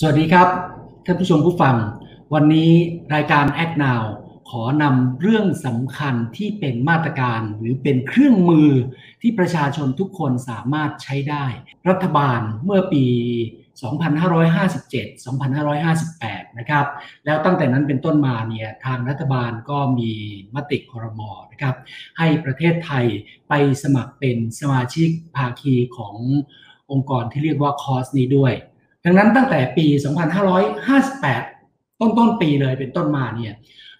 สวัสดีครับท่านผู้ชมผู้ฟัง วันนี้รายการ Act Now ขอนำเรื่องสำคัญที่เป็นมาตรการหรือเป็นเครื่องมือที่ประชาชนทุกคนสามารถใช้ได้ รัฐบาลเมื่อปี 2557 2558 นะครับ แล้วตั้งแต่นั้นเป็นต้นมาเนี่ยทางรัฐบาลก็มีมติคอรมอนะครับ ให้ประเทศไทยไปสมัครเป็นสมาชิกภาคีขององค์กรที่เรียกว่าคอสนี้ด้วย ดังนั้นตั้งแต่ปี 2558 ต้นต้นปีเลยเป็นต้นมาเนี่ย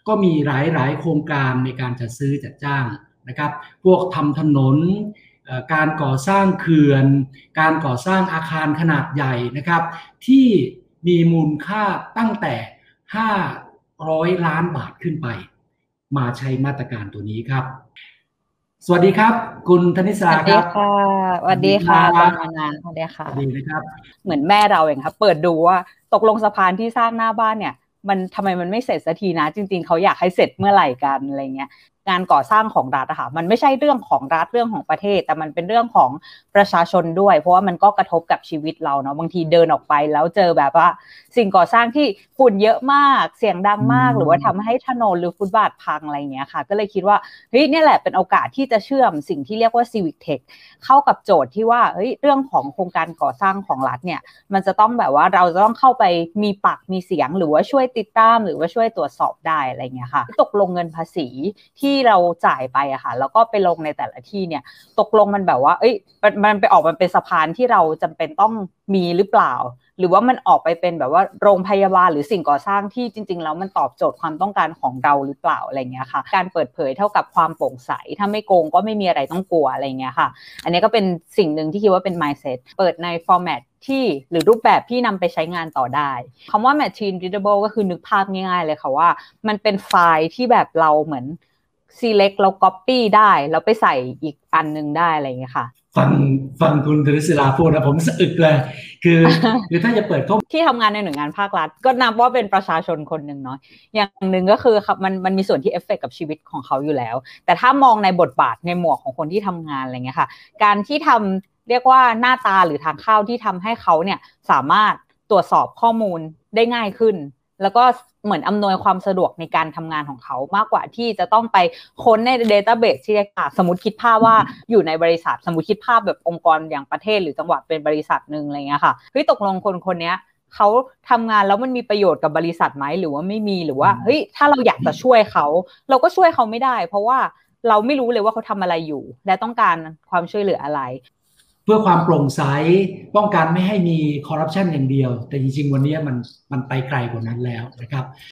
ก็มีหลายหลายโครงการในการจัดซื้อจัดจ้างนะครับ พวกทำถนน การก่อสร้างเขื่อน การก่อสร้างอาคารขนาดใหญ่นะครับ ที่มีมูลค่าตั้งแต่ 500 ล้านบาทขึ้นไป มาใช้มาตรการตัวนี้ครับ สวัสดีครับ คุณธนิสาครับสวัสดีค่ะสวัสดีค่ะตอนนานสวัสดีค่ะสวัสดีนะครับ เหมือนแม่เราเองครับ เปิดดูว่าตกลงสะพานที่สร้างหน้าบ้านเนี่ย มันทำไมมันไม่เสร็จสักทีนะ จริง ๆเขาอยากให้เสร็จเมื่อไหร่กันอะไรเงี้ย งานก่อสร้างของรัฐอะค่ะมันไม่ใช่เรื่องของรัฐเรื่องของประเทศ แต่มันเป็นเรื่องของประชาชนด้วย เพราะว่ามันก็กระทบกับชีวิตเราเนาะบางทีเดินออกไปแล้วเจอแบบว่า สิ่งก่อสร้างที่ฝุ่นเยอะมากเสียงดังมาก หรือว่าทำให้ถนนหรือฟุตบาทพังอะไรเงี้ยค่ะ ก็เลยคิดว่าเฮ้ยนี่แหละเป็นโอกาสที่จะเชื่อมสิ่งที่เรียกว่า civic tech เข้ากับโจทย์ที่ว่าเฮ้ยเรื่องของโครงการก่อสร้างของรัฐเนี่ย มันจะต้องแบบว่าเราจะต้องเข้าไปมีปากมีเสียง หรือว่าช่วยติดตาม หรือว่าช่วยตรวจสอบได้อะไรเงี้ยค่ะ ตกลงเงินภาษีที่ที่เราจ่ายไปอะค่ะแล้วก็ไปลงในแต่ละที่เนี่ย ตกลงมันแบบว่า เอ้ยมันไปออกมันเป็นสะพานที่เราจำเป็นต้องมีหรือเปล่า หรือว่ามันออกไปเป็นแบบว่าโรงพยาบาลหรือสิ่งก่อสร้างที่จริง ๆ แล้วมันตอบโจทย์ความต้องการของเราหรือเปล่าอะไรเงี้ยค่ะ การเปิดเผยเท่ากับความโปร่งใส ถ้าไม่โกงก็ไม่มีอะไรต้องกลัวอะไรเงี้ยค่ะ อันนี้ก็เป็นสิ่งหนึ่งที่คิดว่าเป็น mindset เปิดใน format ที่หรือรูปแบบที่นำไปใช้งานต่อได้คำว่า machine readable ก็คือนึกภาพง่ายๆเลยค่ะว่า มันเป็นไฟล์ที่แบบเราเหมือน select แล้ว copy ได้แล้วไปใส่อีกอันนึงได้อะไรเงี้ยค่ะ ฟังฟังคุณธนิศิลาพูดนะผมสะอึกเลย คือคือถ้าจะเปิดข้อที่ทำงานในหน่วยงานภาครัฐ ก็นับว่าเป็นประชาชนคนหนึ่งเนาะอย่างหนึ่งก็คือครับมันมันมีส่วนที่เอฟเฟกกับชีวิตของเขาอยู่แล้ว แต่ถ้ามองในบทบาทในหมวกของคนที่ทำงานอะไรเงี้ยค่ะ การที่ทำเรียกว่าหน้าตาหรือทางเข้าที่ทำให้เขาเนี่ยสามารถตรวจสอบข้อมูลได้ง่ายขึ้น แล้วก็เหมือนอำนวยความสะดวกในการทำงานของเขามากกว่าที่จะต้องไปค้นในเดต้าเบสที่สมมติคิดภาพว่าอยู่ในบริษัทสมมติคิดภาพแบบองค์กรอย่างประเทศหรือจังหวัดเป็นบริษัทหนึ่งอะไรเงี้ยค่ะเฮ้ยตกลงคนคนนี้เขาทำงานแล้วมันมีประโยชน์กับบริษัทไหมหรือว่าไม่มีหรือว่าเฮ้ยถ้าเราอยากจะช่วยเขา เราก็ช่วยเขาไม่ได้ เพราะว่าเราไม่รู้เลยว่าเขาทำอะไรอยู่ และต้องการความช่วยเหลืออะไร เพื่อความโปร่งใสป้องกันไม่ให้มีคอร์รัปชันอย่างเดียว แต่จริงๆวันนี้มันมันไปไกลกว่านั้นแล้วนะครับ